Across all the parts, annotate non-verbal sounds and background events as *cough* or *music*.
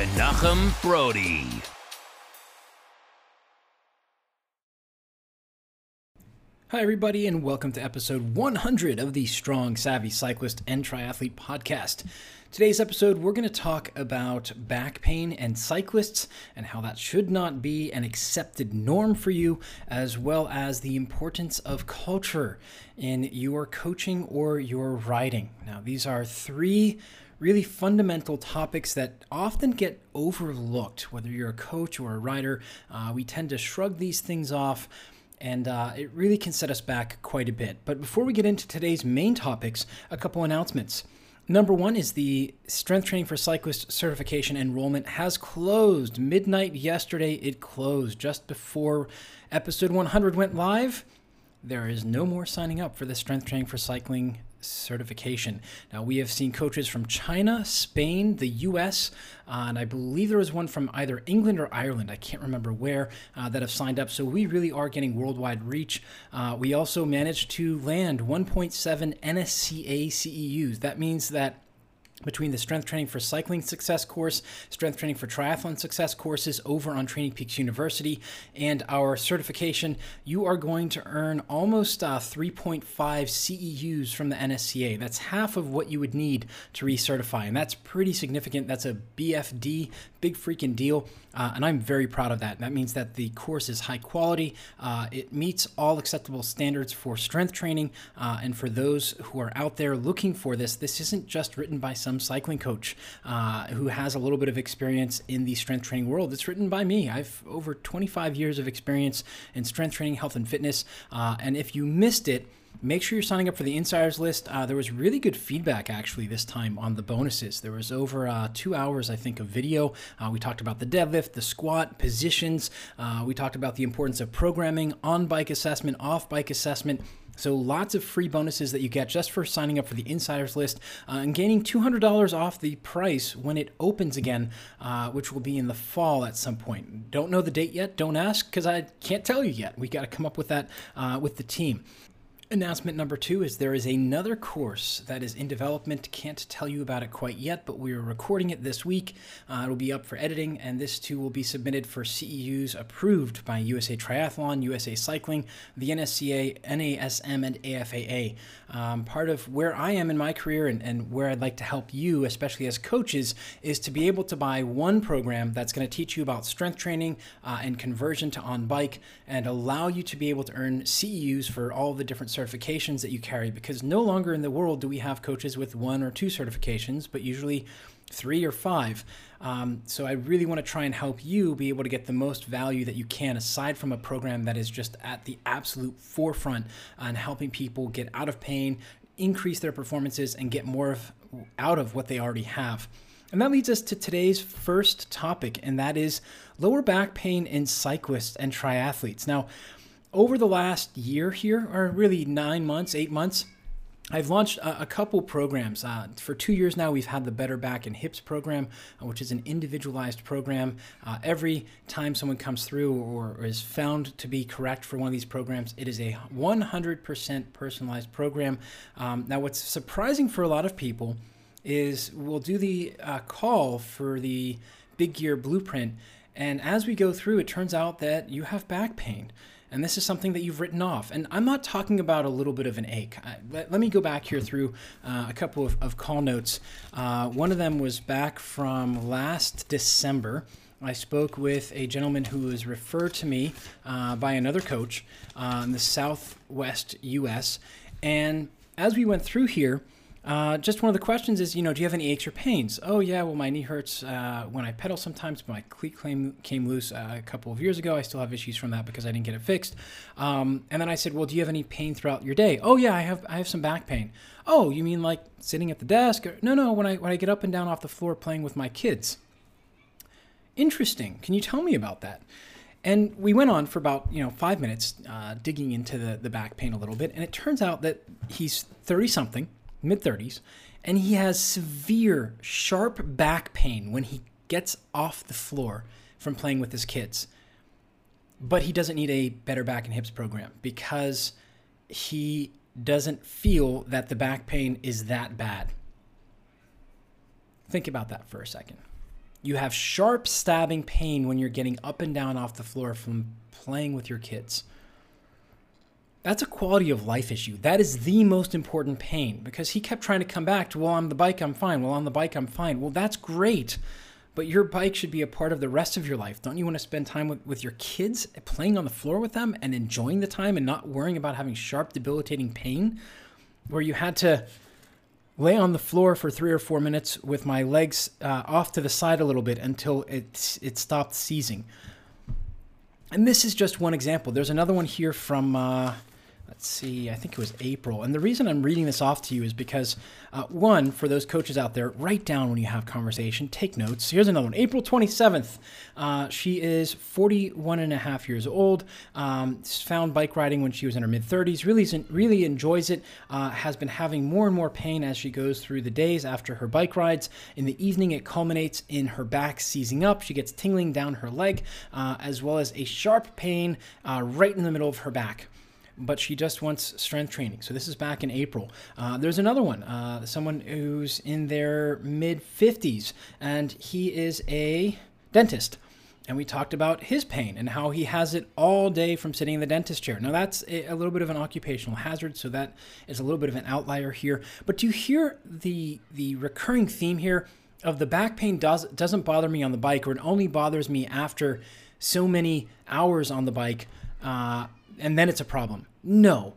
Menachem Brodie. Hi, everybody, and welcome to episode 100 of the Strong Savvy Cyclist and Triathlete podcast. Today's episode, we're going to talk about back pain and cyclists and how that should not be an accepted norm for you, as well as the importance of culture in your coaching or your riding. Now, these are three really fundamental topics that often get overlooked, whether you're a coach or a rider. Uh, we tend to shrug these things off and uh, it really can set us back quite a bit. But before we get into today's main topics, a couple announcements. Number one is the Strength Training for Cyclists certification enrollment has closed. Midnight yesterday, it closed just before episode 100 went live. There is no more signing up for the Strength Training for Cycling certification. Now, we have seen coaches from China, Spain, the US, uh, and I believe there was one from either England or Ireland, I can't remember where, uh, that have signed up. So we really are getting worldwide reach. Uh, we also managed to land 1.7 NSCA CEUs. That means that between the strength training for cycling success course, strength training for triathlon success courses over on Training Peaks University, and our certification, you are going to earn almost uh, 3.5 CEUs from the NSCA. That's half of what you would need to recertify, and that's pretty significant. That's a BFD, big freaking deal. Uh, and I'm very proud of that. That means that the course is high quality. Uh, it meets all acceptable standards for strength training. Uh, and for those who are out there looking for this, this isn't just written by some cycling coach uh, who has a little bit of experience in the strength training world. It's written by me. I've over 25 years of experience in strength training, health, and fitness. Uh, and if you missed it, Make sure you're signing up for the insiders list. Uh, there was really good feedback actually this time on the bonuses. There was over uh, two hours, I think, of video. Uh, we talked about the deadlift, the squat, positions. Uh, we talked about the importance of programming, on bike assessment, off bike assessment. So lots of free bonuses that you get just for signing up for the insiders list uh, and gaining $200 off the price when it opens again, uh, which will be in the fall at some point. Don't know the date yet. Don't ask because I can't tell you yet. We got to come up with that uh, with the team. Announcement number two is there is another course that is in development. Can't tell you about it quite yet, but we are recording it this week. Uh, it'll be up for editing, and this too will be submitted for CEUs approved by USA Triathlon, USA Cycling, the NSCA, NASM, and AFAA. Um, part of where I am in my career and, and where I'd like to help you, especially as coaches, is to be able to buy one program that's going to teach you about strength training uh, and conversion to on bike and allow you to be able to earn CEUs for all the different certifications that you carry because no longer in the world do we have coaches with one or two certifications, but usually three or five. Um, so I really want to try and help you be able to get the most value that you can, aside from a program that is just at the absolute forefront on helping people get out of pain, increase their performances, and get more of, out of what they already have. And that leads us to today's first topic, and that is lower back pain in cyclists and triathletes. Now, over the last year here, or really nine months, eight months, I've launched a, couple programs. Uh, for two years now, we've had the Better Back and Hips program, uh, which is an individualized program. Uh, every time someone comes through or, or, is found to be correct for one of these programs, it is a 100% personalized program. Um, now, what's surprising for a lot of people is we'll do the uh, call for the Big Gear Blueprint, and as we go through, it turns out that you have back pain and this is something that you've written off. And I'm not talking about a little bit of an ache. I, let, let, me go back here through uh, a couple of, of call notes. Uh, one of them was back from last December. I spoke with a gentleman who was referred to me uh, by another coach uh, in the Southwest U.S. And as we went through here, uh, just one of the questions is, you know, do you have any aches or pains? Oh yeah, well my knee hurts uh, when I pedal sometimes. My cleat came, came loose uh, a couple of years ago. I still have issues from that because I didn't get it fixed. Um, and then I said, well, do you have any pain throughout your day? Oh yeah, I have I have some back pain. Oh, you mean like sitting at the desk? Or, no, no, when I when I get up and down off the floor playing with my kids. Interesting. Can you tell me about that? And we went on for about you know five minutes, uh, digging into the the back pain a little bit, and it turns out that he's thirty something, mid thirties, and he has severe sharp back pain when he gets off the floor from playing with his kids. But he doesn't need a better back and hips program because he doesn't feel that the back pain is that bad. Think about that for a second. You have sharp stabbing pain when you're getting up and down off the floor from playing with your kids. That's a quality of life issue. That is the most important pain because he kept trying to come back to, well, on the bike, I'm fine. Well, on the bike, I'm fine. Well, that's great. But your bike should be a part of the rest of your life. Don't you want to spend time with, with your kids, playing on the floor with them and enjoying the time and not worrying about having sharp, debilitating pain where you had to lay on the floor for three or four minutes with my legs uh, off to the side a little bit until it, it stopped seizing. And this is just one example. There's another one here from uh, let's see, I think it was April. And the reason I'm reading this off to you is because, uh, one, for those coaches out there, write down when you have conversation, take notes. Here's another one April 27th. Uh, she is 41 and a half years old, um, found bike riding when she was in her mid 30s, really, really enjoys it, uh, has been having more and more pain as she goes through the days after her bike rides. In the evening, it culminates in her back seizing up. She gets tingling down her leg, uh, as well as a sharp pain uh, right in the middle of her back but she just wants strength training. So this is back in April. Uh, there's another one, uh, someone who's in their mid 50s, and he is a dentist. And we talked about his pain and how he has it all day from sitting in the dentist chair. Now, that's a, little bit of an occupational hazard, so that is a little bit of an outlier here. But do you hear the, the recurring theme here of the back pain does, doesn't bother me on the bike, or it only bothers me after so many hours on the bike? Uh, and then it's a problem. No,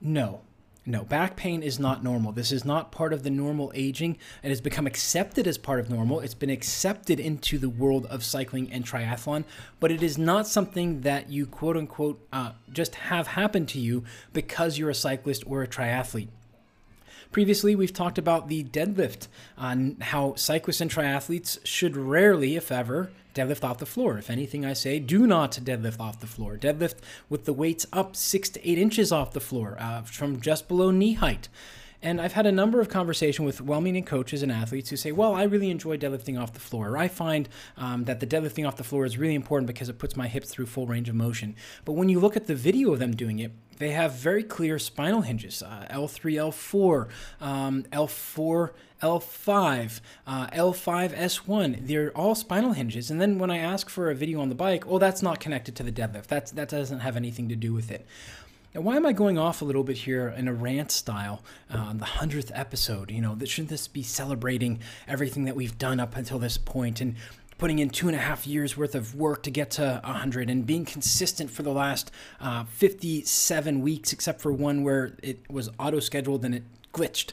no, no. Back pain is not normal. This is not part of the normal aging. It has become accepted as part of normal. It's been accepted into the world of cycling and triathlon, but it is not something that you quote unquote uh, just have happen to you because you're a cyclist or a triathlete. Previously, we've talked about the deadlift, on how cyclists and triathletes should rarely, if ever, deadlift off the floor. If anything, I say do not deadlift off the floor. Deadlift with the weights up six to eight inches off the floor uh, from just below knee height. And I've had a number of conversations with well-meaning coaches and athletes who say, "Well, I really enjoy deadlifting off the floor. Or I find um, that the deadlifting off the floor is really important because it puts my hips through full range of motion." But when you look at the video of them doing it, they have very clear spinal hinges: uh, L3, L4, um, L4. L5, uh, L5, S1. They're all spinal hinges. And then when I ask for a video on the bike, oh, that's not connected to the deadlift. That's, that doesn't have anything to do with it. Now, why am I going off a little bit here in a rant style uh, on the hundredth episode? You know, that shouldn't this be celebrating everything that we've done up until this point and putting in two and a half years worth of work to get to 100 and being consistent for the last uh, 57 weeks, except for one where it was auto scheduled and it glitched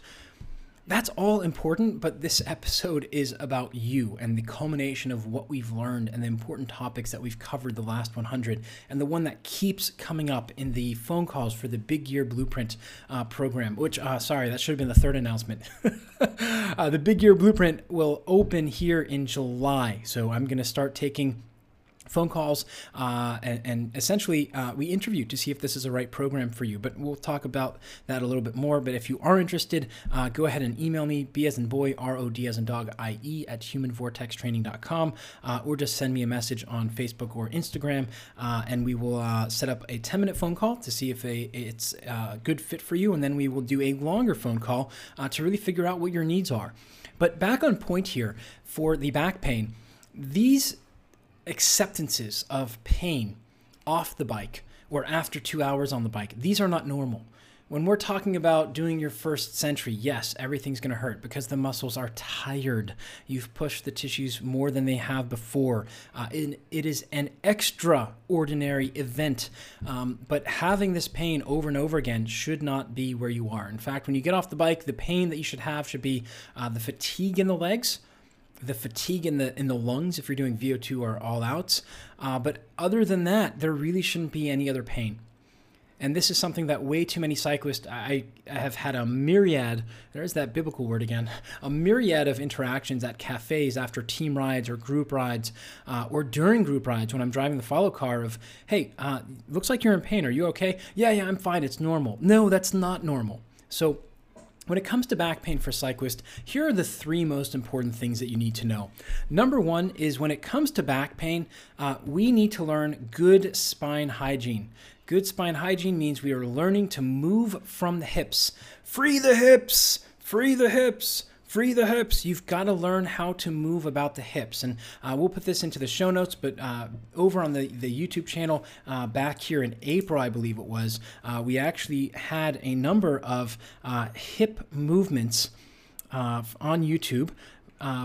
that's all important, but this episode is about you and the culmination of what we've learned and the important topics that we've covered the last 100. And the one that keeps coming up in the phone calls for the Big Gear Blueprint uh, program, which, uh, sorry, that should have been the third announcement. *laughs* uh, the Big Gear Blueprint will open here in July. So I'm going to start taking phone calls, uh, and, and, essentially uh, we interview to see if this is the right program for you. But we'll talk about that a little bit more. But if you are interested, uh, go ahead and email me, B as in boy, R O D as in dog, I E at humanvortextraining.com, uh, or just send me a message on Facebook or Instagram, uh, and we will uh, set up a 10 minute phone call to see if a, it's a good fit for you. And then we will do a longer phone call to really figure out what your needs are. But back on point here for the back pain, these acceptances of pain off the bike or after two hours on the bike. These are not normal. When we're talking about doing your first century, yes, everything's going to hurt because the muscles are tired. You've pushed the tissues more than they have before. Uh, it, it is an extraordinary event. Um, but having this pain over and over again should not be where you are. In fact, when you get off the bike, the pain that you should have should be uh, the fatigue in the legs the fatigue in the in the lungs if you're doing VO2 or all outs. Uh, but other than that, there really shouldn't be any other pain. And this is something that way too many cyclists, I, I have had a myriad, there's that biblical word again, *laughs* a myriad of interactions at cafes after team rides or group rides uh, or during group rides when I'm driving the follow car of, hey, uh, looks like you're in pain. Are you okay? Yeah, yeah, I'm fine. It's normal. No, that's not normal. So when it comes to back pain for cyclists, here are the three most important things that you need to know. Number one is when it comes to back pain, uh, we need to learn good spine hygiene. Good spine hygiene means we are learning to move from the hips. Free the hips! Free the hips! Free the hips. You've got to learn how to move about the hips. And uh, we'll put this into the show notes, but uh, over on the, the YouTube channel uh, back here in April, I believe it was, uh, we actually had a number of uh, hip movements uh, on YouTube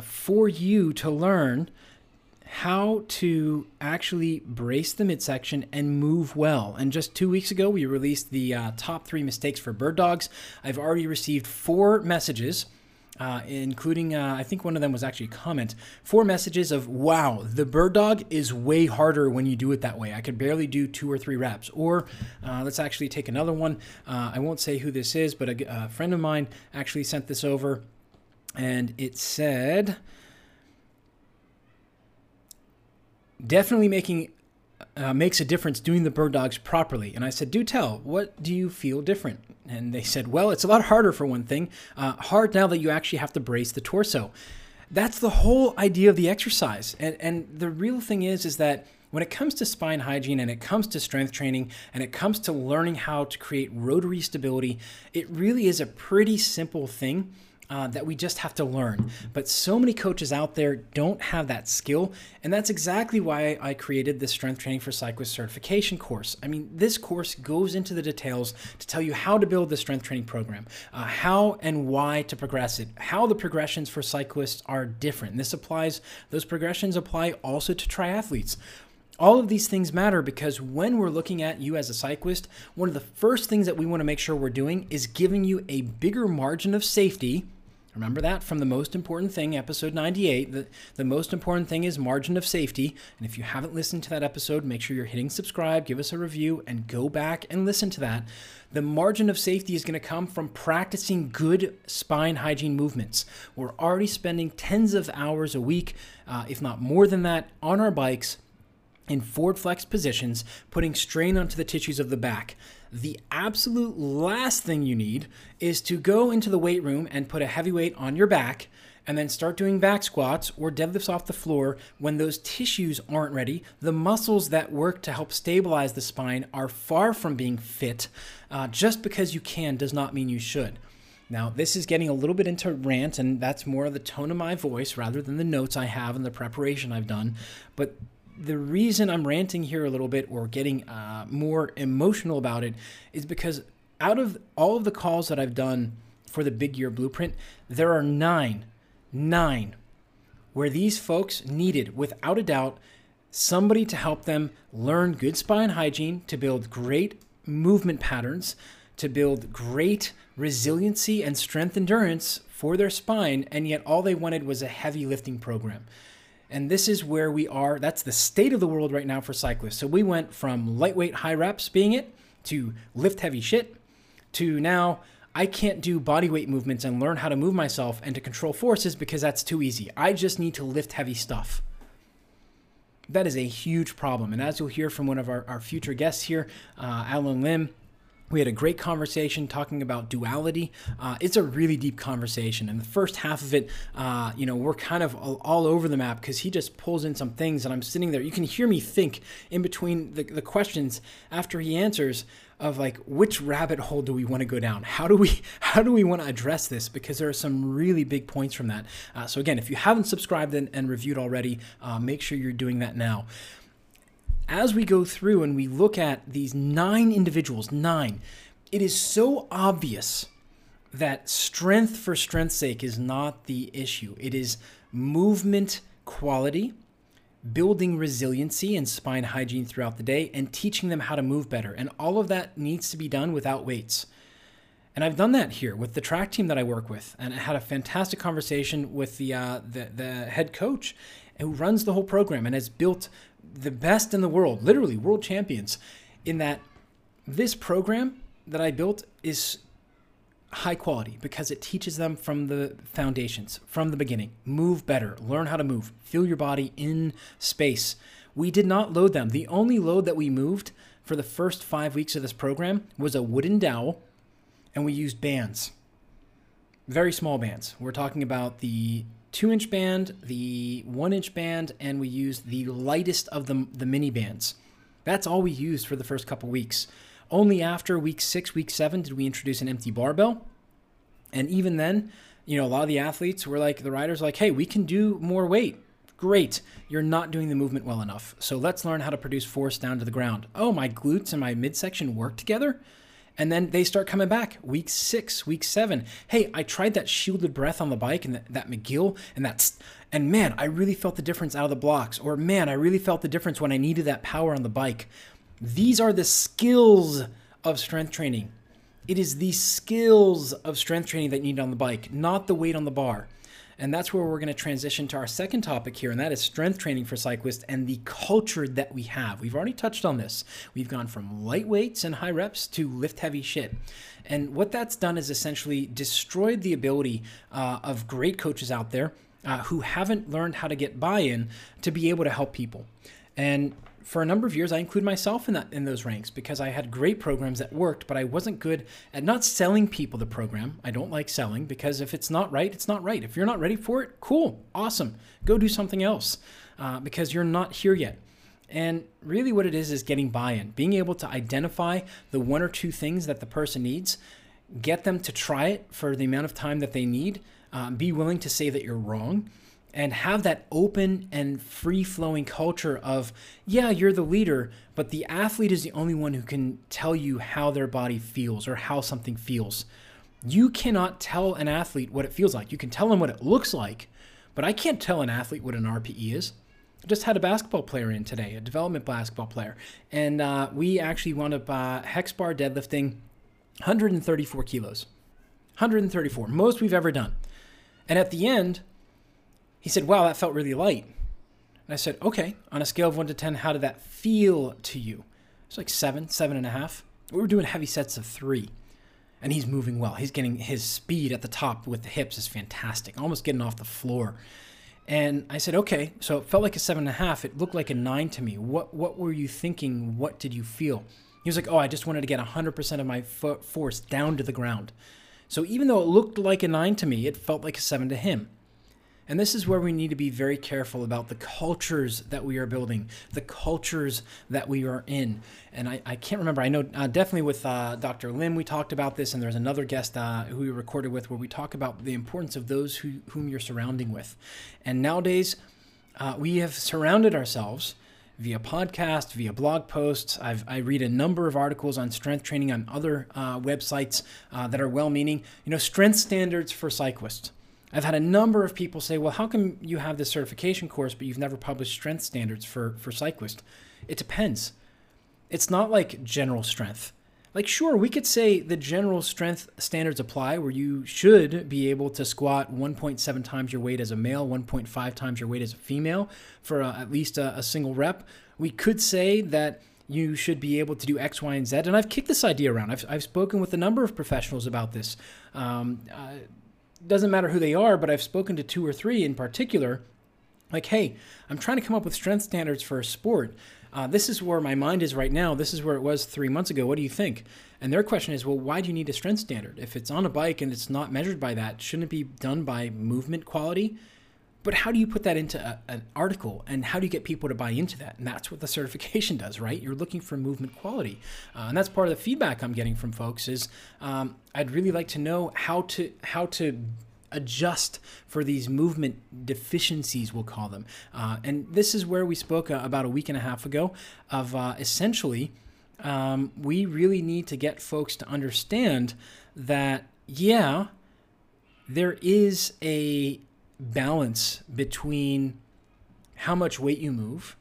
for you to learn how to actually brace the midsection and move well. And just two weeks ago, we released the uh, top three mistakes for bird dogs. I've already received four messages uh, including uh, I think one of them was actually a comment. Four messages of "Wow, the bird dog is way harder when you do it that way. I could barely do two or three reps." Or uh, let's actually take another one. Uh, I won't say who this is, but a, a friend of mine actually sent this over, and it said. Definitely making uh, makes a difference doing the bird dogs properly. And I said, Do tell, what do you feel different? And they said, Well, it's a lot harder for one thing. Uh, hard now that you actually have to brace the torso. That's the whole idea of the exercise. And, and the real thing is, is that when it comes to spine hygiene and it comes to strength training and it comes to learning how to create rotary stability, it really is a pretty simple thing uh, that we just have to learn. But so many coaches out there don't have that skill. And that's exactly why I created the Strength Training for Cyclists certification course. I mean, this course goes into the details to tell you how to build the strength training program, uh, how and why to progress it, how the progressions for cyclists are different. This applies, those progressions apply also to triathletes. All of these things matter because when we're looking at you as a cyclist, one of the first things that we want to make sure we're doing is giving you a bigger margin of safety Remember that from the most important thing, episode 98. The, the most important thing is margin of safety. And if you haven't listened to that episode, make sure you're hitting subscribe, give us a review, and go back and listen to that. The margin of safety is going to come from practicing good spine hygiene movements. We're already spending tens of hours a week, uh, if not more than that, on our bikes in forward flex positions, putting strain onto the tissues of the back. The absolute last thing you need is to go into the weight room and put a heavy weight on your back and then start doing back squats or deadlifts off the floor when those tissues aren't ready. The muscles that work to help stabilize the spine are far from being fit. Uh, just because you can does not mean you should. Now, this is getting a little bit into rant, and that's more the tone of my voice rather than the notes I have and the preparation I've done. But the reason I'm ranting here a little bit or getting uh, more emotional about it is because out of all of the calls that I've done for the Big Gear Blueprint, there are nine, nine, where these folks needed, without a doubt, somebody to help them learn good spine hygiene, to build great movement patterns, to build great resiliency and strength endurance for their spine, and yet all they wanted was a heavy lifting program. And this is where we are. That's the state of the world right now for cyclists. So we went from lightweight high reps being it to lift heavy shit to now I can't do body weight movements and learn how to move myself and to control forces because that's too easy. I just need to lift heavy stuff. That is a huge problem. And as you'll hear from one of our, our future guests here, uh, Allen Lim, we had a great conversation talking about duality. Uh, it's a really deep conversation, and the first half of it, uh, you know, we're kind of all, all over the map because he just pulls in some things, and I'm sitting there. You can hear me think in between the, the questions after he answers of like which rabbit hole do we want to go down how do we *laughs* how do we want to address this because there are some really big points from that uh, so again if you haven't subscribed and, and reviewed already uh, make sure you're doing that now as we go through and we look at these nine individuals, nine, it is so obvious that strength for strength's sake is not the issue. It is movement quality, building resiliency and spine hygiene throughout the day, and teaching them how to move better. And all of that needs to be done without weights. And I've done that here with the track team that I work with, and I had a fantastic conversation with the uh, the, the head coach who runs the whole program and has built the best in the world, literally world champions, in that this program that I built is high quality because it teaches them from the foundations, from the beginning. Move better, learn how to move, feel your body in space. We did not load them. The only load that we moved for the first five weeks of this program was a wooden dowel, and we used bands. Very small bands. We're talking about the two inch band, the one inch band, and we used the lightest of the, the mini bands. That's all we used for the first couple weeks. Only after week six, week seven did we introduce an empty barbell. And even then, you know, a lot of the athletes were like, the riders like, hey, we can do more weight. Great. You're not doing the movement well enough. So let's learn how to produce force down to the ground. Oh, my glutes and my midsection work together? And then they start coming back week six, week seven. Hey, I tried that shielded breath on the bike and that, that McGill and that's, and man, I really felt the difference out of the blocks. Or man, I really felt the difference when I needed that power on the bike. These are the skills of strength training. It is the skills of strength training that you need on the bike, not the weight on the bar. And that's where we're going to transition to our second topic here, and that is strength training for cyclists and the culture that we have. We've already touched on this. We've gone from light weights and high reps to lift heavy shit. And what that's done is essentially destroyed the ability uh, of great coaches out there uh, who haven't learned how to get buy in to be able to help people. And for a number of years, I include myself in that in those ranks because I had great programs that worked, but I wasn't good at not selling people the program. I don't like selling because if it's not right, it's not right. If you're not ready for it, cool, awesome, go do something else uh, because you're not here yet. And really, what it is is getting buy-in, being able to identify the one or two things that the person needs, get them to try it for the amount of time that they need, uh, be willing to say that you're wrong and have that open and free flowing culture of, yeah, you're the leader, but the athlete is the only one who can tell you how their body feels or how something feels. You cannot tell an athlete what it feels like. You can tell them what it looks like, but I can't tell an athlete what an RPE is. I just had a basketball player in today, a development basketball player, and uh, we actually wound up uh, hex bar deadlifting 134 kilos. 134, most we've ever done. And at the end, he said, Wow, that felt really light. And I said, Okay, on a scale of one to 10, how did that feel to you? It's like seven, seven and a half. We were doing heavy sets of three. And he's moving well. He's getting his speed at the top with the hips is fantastic, almost getting off the floor. And I said, okay, so it felt like a seven and a half. It looked like a nine to me. What what were you thinking? What did you feel? He was like, oh, I just wanted to get 100% of my force down to the ground. So even though it looked like a nine to me, it felt like a seven to him. And this is where we need to be very careful about the cultures that we are building, the cultures that we are in. And I, I can't remember, I know uh, definitely with uh, Dr. Lim, we talked about this, and there's another guest uh, who we recorded with where we talk about the importance of those who, whom you're surrounding with. And nowadays, uh, we have surrounded ourselves via podcast, via blog posts. I've, i read a number of articles on strength training on other uh, websites uh, that are well meaning. You know, strength standards for cyclists. I've had a number of people say, well, how come you have this certification course, but you've never published strength standards for, for cyclists? It depends. It's not like general strength. Like, sure, we could say the general strength standards apply where you should be able to squat 1.7 times your weight as a male, 1.5 times your weight as a female for a, at least a, a single rep. We could say that you should be able to do X, Y, and Z. And I've kicked this idea around. I've, I've spoken with a number of professionals about this. Um, uh, doesn't matter who they are, but I've spoken to two or three in particular. Like, hey, I'm trying to come up with strength standards for a sport. Uh, this is where my mind is right now. This is where it was three months ago. What do you think? And their question is, well, why do you need a strength standard? If it's on a bike and it's not measured by that, shouldn't it be done by movement quality? But how do you put that into a, an article and how do you get people to buy into that? And that's what the *laughs* certification does, right? You're looking for movement quality. Uh, and that's part of the feedback I'm getting from folks is um, I'd really like to know how to how to adjust for these movement deficiencies, we'll call them. Uh, and this is where we spoke uh, about a week and a half ago of uh, essentially um, we really need to get folks to understand that, yeah, there is a balance between how much weight you move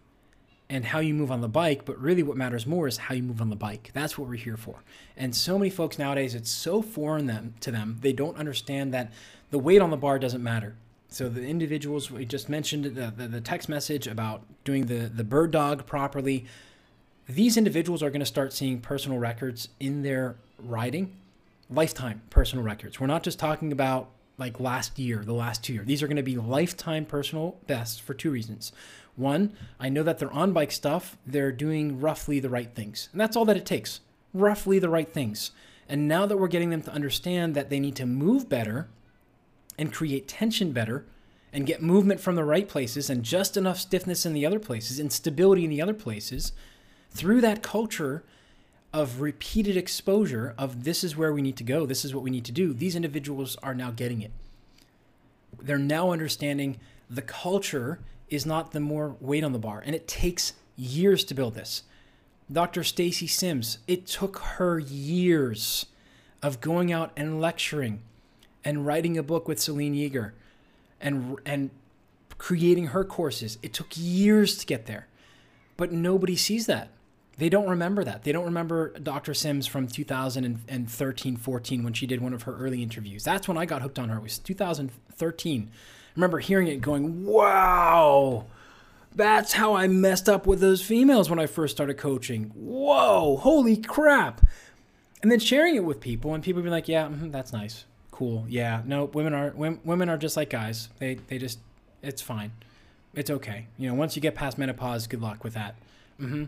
and how you move on the bike, but really what matters more is how you move on the bike. That's what we're here for. And so many folks nowadays, it's so foreign them, to them, they don't understand that the weight on the bar doesn't matter. So the individuals we just mentioned the, the, the text message about doing the, the bird dog properly, these individuals are going to start seeing personal records in their riding, lifetime personal records. We're not just talking about like last year, the last two years. These are going to be lifetime personal bests for two reasons. One, I know that they're on bike stuff, they're doing roughly the right things. And that's all that it takes roughly the right things. And now that we're getting them to understand that they need to move better and create tension better and get movement from the right places and just enough stiffness in the other places and stability in the other places, through that culture of repeated exposure of this is where we need to go, this is what we need to do, these individuals are now getting it. They're now understanding the culture is not the more weight on the bar, and it takes years to build this. Dr. Stacy Sims, it took her years of going out and lecturing and writing a book with Selene Yeager and and creating her courses. It took years to get there. But nobody sees that. They don't remember that. They don't remember Dr. Sims from 2013 14 when she did one of her early interviews. That's when I got hooked on her. It was 2013. I remember hearing it going, wow, that's how I messed up with those females when I first started coaching. Whoa, holy crap. And then sharing it with people, and people be like, yeah, mm-hmm, that's nice. Cool. Yeah, no, women are women are just like guys. They they just it's fine. It's okay. You know, once you get past menopause, good luck with that. Mm-hmm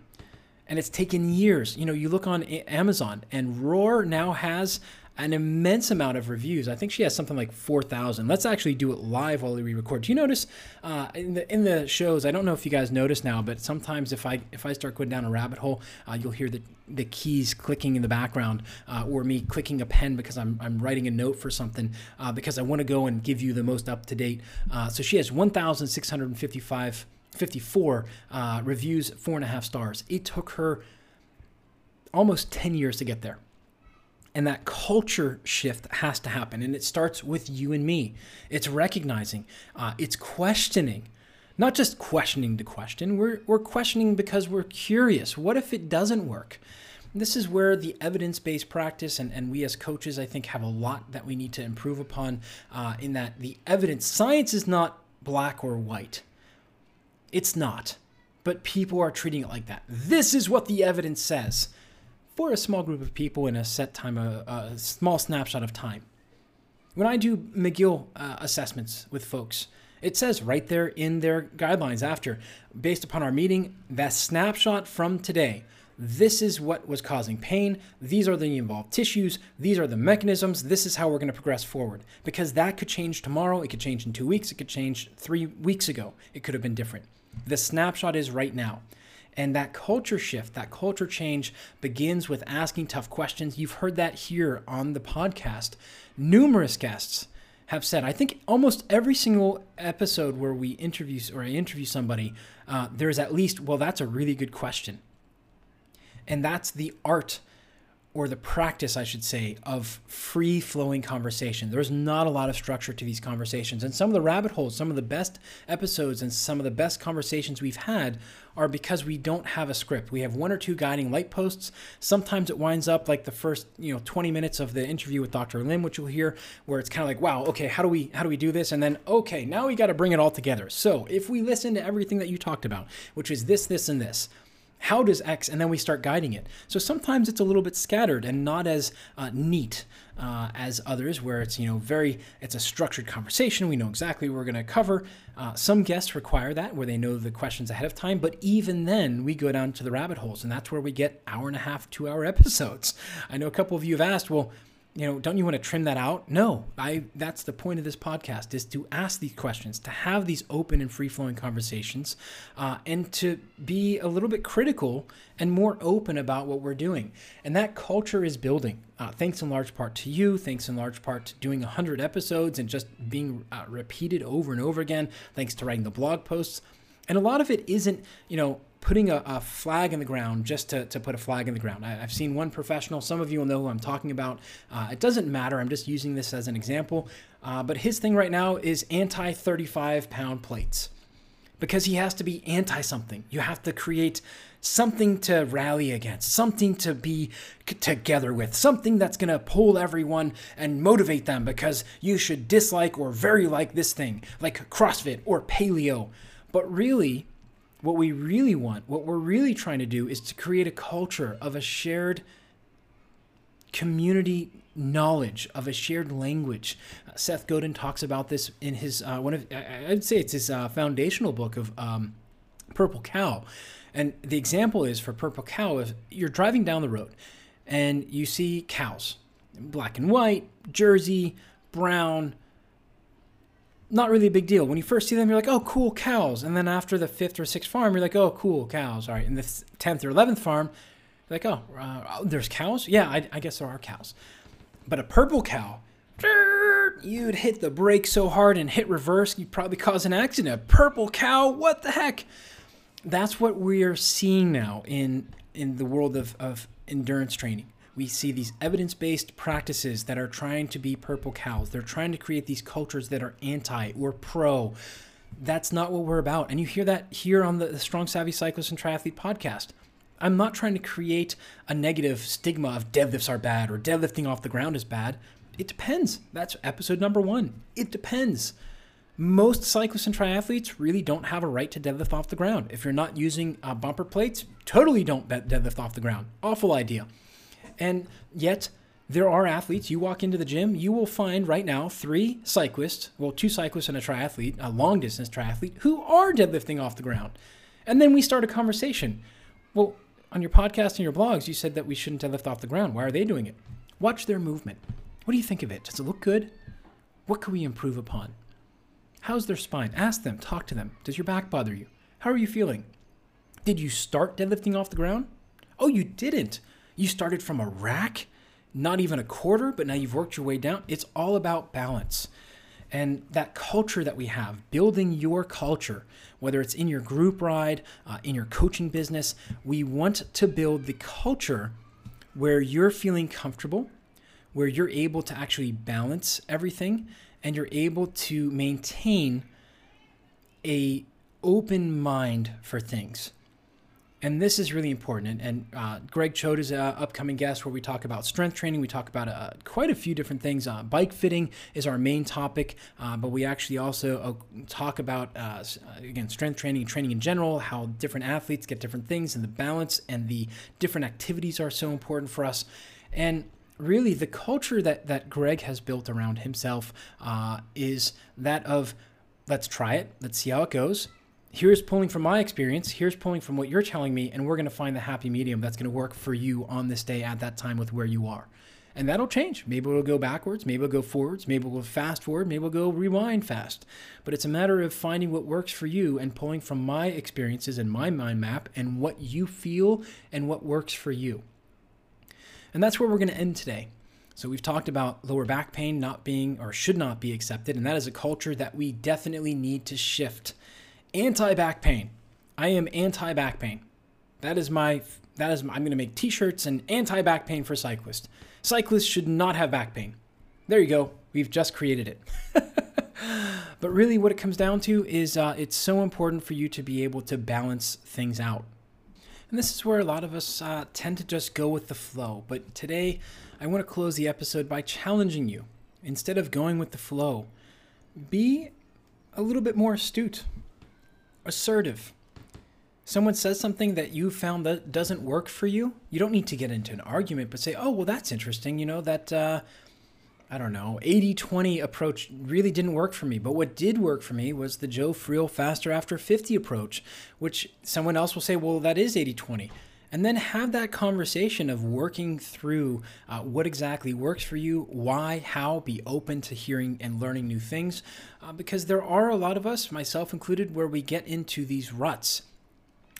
and it's taken years. You know, you look on Amazon, and Roar now has an immense amount of reviews. I think she has something like 4,000. Let's actually do it live while we record. Do you notice uh, in the in the shows? I don't know if you guys notice now, but sometimes if I if I start going down a rabbit hole, uh, you'll hear the the keys clicking in the background, uh, or me clicking a pen because I'm I'm writing a note for something uh, because I want to go and give you the most up to date. Uh, so she has 1,655 54 uh, reviews, four and a half stars. It took her almost 10 years to get there. And that culture shift has to happen. And it starts with you and me. It's recognizing, uh, it's questioning, not just questioning to question. We're, we're questioning because we're curious. What if it doesn't work? This is where the evidence based practice, and, and we as coaches, I think, have a lot that we need to improve upon uh, in that the evidence, science is not black or white. It's not. But people are treating it like that. This is what the evidence says for a small group of people in a set time, a, a small snapshot of time. When I do McGill uh, assessments with folks, it says right there in their guidelines after, based upon our meeting, that snapshot from today. This is what was causing pain. These are the involved tissues. These are the mechanisms. This is how we're going to progress forward. Because that could change tomorrow. It could change in two weeks. It could change three weeks ago. It could have been different. The snapshot is right now. And that culture shift, that culture change begins with asking tough questions. You've heard that here on the podcast. Numerous guests have said, I think almost every single episode where we interview or I interview somebody, uh, there's at least, well, that's a really good question. And that's the art or the practice, I should say, of free flowing conversation. There's not a lot of structure to these conversations. And some of the rabbit holes, some of the best episodes, and some of the best conversations we've had are because we don't have a script. We have one or two guiding light posts. Sometimes it winds up like the first, you know, 20 minutes of the interview with Dr. Lim, which you'll hear, where it's kind of like, wow, okay, how do we how do we do this? And then, okay, now we got to bring it all together. So if we listen to everything that you talked about, which is this, this, and this, how does X, and then we start guiding it. So sometimes it's a little bit scattered and not as uh, neat uh, as others, where it's you know very, it's a structured conversation. We know exactly what we're going to cover. Uh, some guests require that, where they know the questions ahead of time. But even then, we go down to the rabbit holes, and that's where we get hour and a half, two hour *laughs* episodes. I know a couple of you have asked, well you know, don't you want to trim that out? No, I that's the point of this podcast is to ask these questions, to have these open and free flowing conversations, uh, and to be a little bit critical and more open about what we're doing. And that culture is building, uh, thanks in large part to you, thanks in large part to doing 100 episodes and just being uh, repeated over and over again, thanks to writing the blog posts. And a lot of it isn't, you know, putting a, a, flag in the ground just to, to put a flag in the ground. I, have seen one professional, some of you will know who I'm talking about. Uh, it doesn't matter, I'm just using this as an example. Uh, but his thing right now is anti 35 pound plates because he has to be anti something. You have to create something to rally against, something to be together with, something that's going to pull everyone and motivate them because you should dislike or very like this thing, like CrossFit or paleo. But really, What we really want, what we're really trying to do is to create a culture of a shared community knowledge of a shared language. Uh, Seth Godin talks about this in his uh, one of I'd say it's his uh, foundational book of um, Purple Cow, and the example is for Purple Cow is you're driving down the road and you see cows, black and white, Jersey, brown. Not really a big deal. When you first see them, you're like, oh, cool cows. And then after the fifth or sixth farm, you're like, oh, cool cows. All right. And the 10th or 11th farm, like, oh, uh, oh, there's cows? Yeah, I, I guess there are cows. But a purple cow, you'd hit the brake so hard and hit reverse, you'd probably cause an accident. A purple cow, what the heck? That's what we are seeing now in in the world of, of endurance training. We see these evidence based practices that are trying to be purple cows. They're trying to create these cultures that are anti or pro. That's not what we're about. And you hear that here on the, Strong Savvy Cyclist and Triathlete podcast. I'm not trying to create a negative stigma of deadlifts are bad or deadlifting off the ground is bad. It depends. That's episode number one. It depends. Most cyclists and triathletes really don't have a right to deadlift off the ground. If you're not using uh, bumper plates, totally don't deadlift off the ground. Awful idea. And yet, there are athletes. You walk into the gym, you will find right now three cyclists, well, two cyclists and a triathlete, a long distance triathlete, who are deadlifting off the ground. And then we start a conversation. Well, on your podcast and your blogs, you said that we shouldn't deadlift off the ground. Why are they doing it? Watch their movement. What do you think of it? Does it look good? What can we improve upon? How's their spine? Ask them, talk to them. Does your back bother you? How are you feeling? Did you start deadlifting off the ground? Oh, you didn't. You started from a rack, not even a quarter, but now you've worked your way down. It's all about balance. And that culture that we have, building your culture, whether it's in your group ride, uh, in your coaching business, we want to build the culture where you're feeling comfortable, where you're able to actually balance everything, and you're able to maintain a open mind for things and this is really important. And, and uh, Greg Choate is an upcoming guest where we talk about strength training. We talk about uh, quite a few different things. Uh, bike fitting is our main topic, uh, but we actually also uh, talk about, uh, again, strength training training in general, how different athletes get different things, and the balance and the different activities are so important for us. And really, the culture that, that Greg has built around himself is that of let's try it, let's see how it goes here's pulling from my experience, here's pulling from what you're telling me, and we're going to find the happy medium that's going to work for you on this day at that time with where you are. And that'll change. Maybe it'll go backwards, maybe it'll go forwards, maybe it'll fast forward, maybe it'll go rewind fast. But it's a matter of finding what works for you and pulling from my experiences and my mind map and what you feel and what works for you. And that's where we're going to end today. So we've talked about lower back pain not being or should not be accepted, and that is a culture that we definitely need to shift anti back pain. I am anti back pain. That is my that is I'm going to make t-shirts and anti back pain for cyclists. Cyclists should not have back pain. There you go. We've just created it. *laughs* but really, what it comes down to is uh, it's so important for you to be able to balance things out. And this is where a lot of us uh, tend to just go with the flow. But today, I want to close the episode by challenging you. Instead of going with the flow, be a little bit more astute assertive. Someone says something that you found that doesn't work for you, you don't need to get into an argument, but say, oh, well, that's interesting. You know, that, uh, I don't know, 80 20 approach really didn't work for me. But what did work for me was the Joe Friel faster after 50 approach, which someone else will say, well, that is 80 20 and then have that conversation of working through uh, what exactly works for you, why, how, be open to hearing and learning new things. Uh, because there are a lot of us, myself included, where we get into these ruts.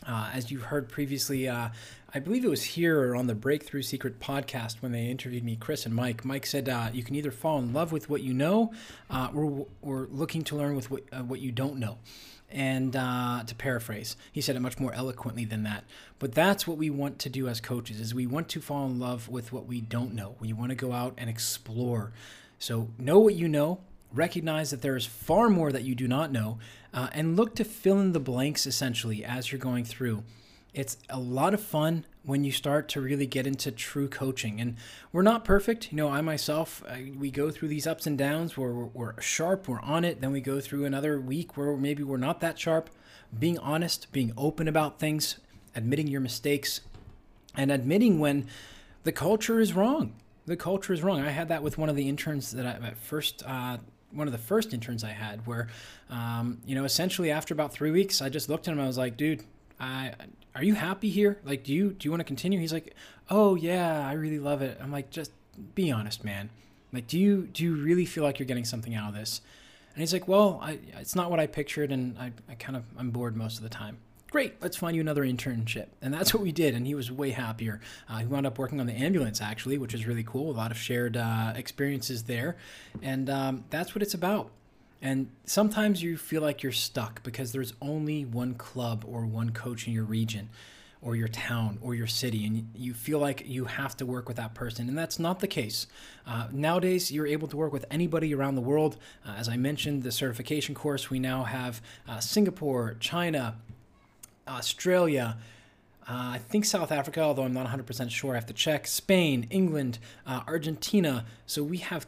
Uh, as you heard previously, uh, I believe it was here or on the Breakthrough Secret podcast when they interviewed me, Chris and Mike. Mike said uh, you can either fall in love with what you know uh, or, or looking to learn with what, what you don't know and uh, to paraphrase he said it much more eloquently than that. But that's what we want to do as coaches is we want to fall in love with what we don't know. We want to go out and explore. So know what you know recognize that there is far more that you do not know uh, and look to fill in the blanks essentially as you're going through. It's a lot of fun when you start to really get into true coaching. And we're not perfect. You know, I myself, I, we go through these ups and downs where we're, we're, sharp, we're on it. Then we go through another week where maybe we're not that sharp. being honest, being open about things, admitting your mistakes, and admitting when the culture is wrong. The culture is wrong. I had that with one of the interns that I at first. Uh, one of the first interns I had, where, um, you know, essentially after about three weeks, I just looked at him. I was like, "Dude, I, are you happy here? Like, do you do you want to continue?" He's like, "Oh yeah, I really love it." I'm like, "Just be honest, man. Like, do you do you really feel like you're getting something out of this?" And he's like, "Well, I, it's not what I pictured, and I, I kind of I'm bored most of the time." Great, let's find you another internship. And that's what we did, and he was way happier. Uh, he wound up working on the ambulance, actually, which is really cool. A lot of shared uh, experiences there. And um, that's what it's about. And sometimes you feel like you're stuck because there's only one club or one coach in your region or your town or your city, and you feel like you have to work with that person. And that's not the case. Uh, nowadays, you're able to work with anybody around the world. Uh, as I mentioned, the certification course, we now have uh, Singapore, China, Australia. Uh, I think South Africa, although I'm not 100% sure. I have to check. Spain, England, uh, Argentina. So we have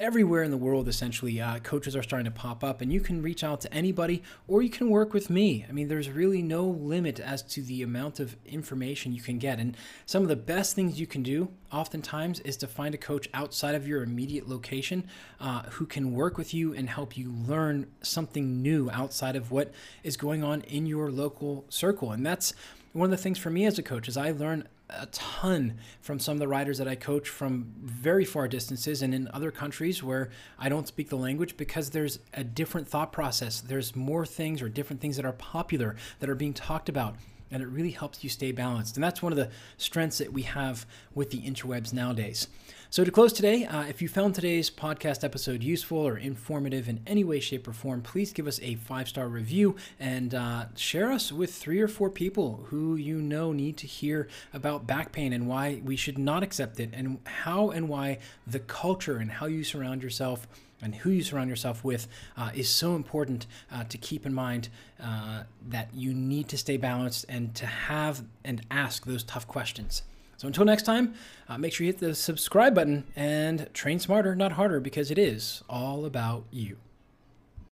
everywhere in the world essentially uh, coaches are starting to pop up and you can reach out to anybody or you can work with me. I mean there's really no limit as to the amount of information you can get and some of the best things you can do oftentimes is to find a coach outside of your immediate location uh, who can work with you and help you learn something new outside of what is going on in your local circle. And that's one of the things for me as a coach is i learn a ton from some of the riders that I coach from very far distances and in other countries where I don't speak the language because there's a different thought process. There's more things or different things that are popular that are being talked about and it really helps you stay balanced. And that's one of the strengths that we have with the interwebs nowadays. So, to close today, uh, if you found today's podcast episode useful or informative in any way, shape, or form, please give us a five star review and uh, share us with three or four people who you know need to hear about back pain and why we should not accept it, and how and why the culture and how you surround yourself and who you surround yourself with uh, is so important uh, to keep in mind uh, that you need to stay balanced and to have and ask those tough questions. So until next time, uh, make sure you hit the subscribe button and train smarter, not harder, because it is all about you.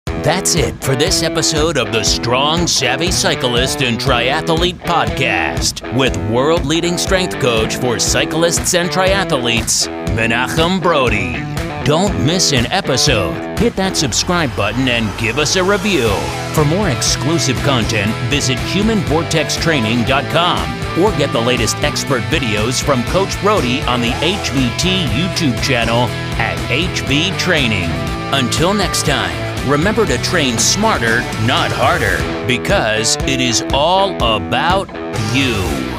That's it for this episode of the Strong, Savvy Cyclist and Triathlete Podcast with world leading strength coach for cyclists and triathletes, Menachem Brodie. Don't miss an episode. Hit that subscribe button and give us a review. For more exclusive content, visit humanvortextraining.com or get the latest expert videos from Coach Brodie on the HVT YouTube channel at HV Training. Until next time, remember to train smarter, not harder, because it is all about you.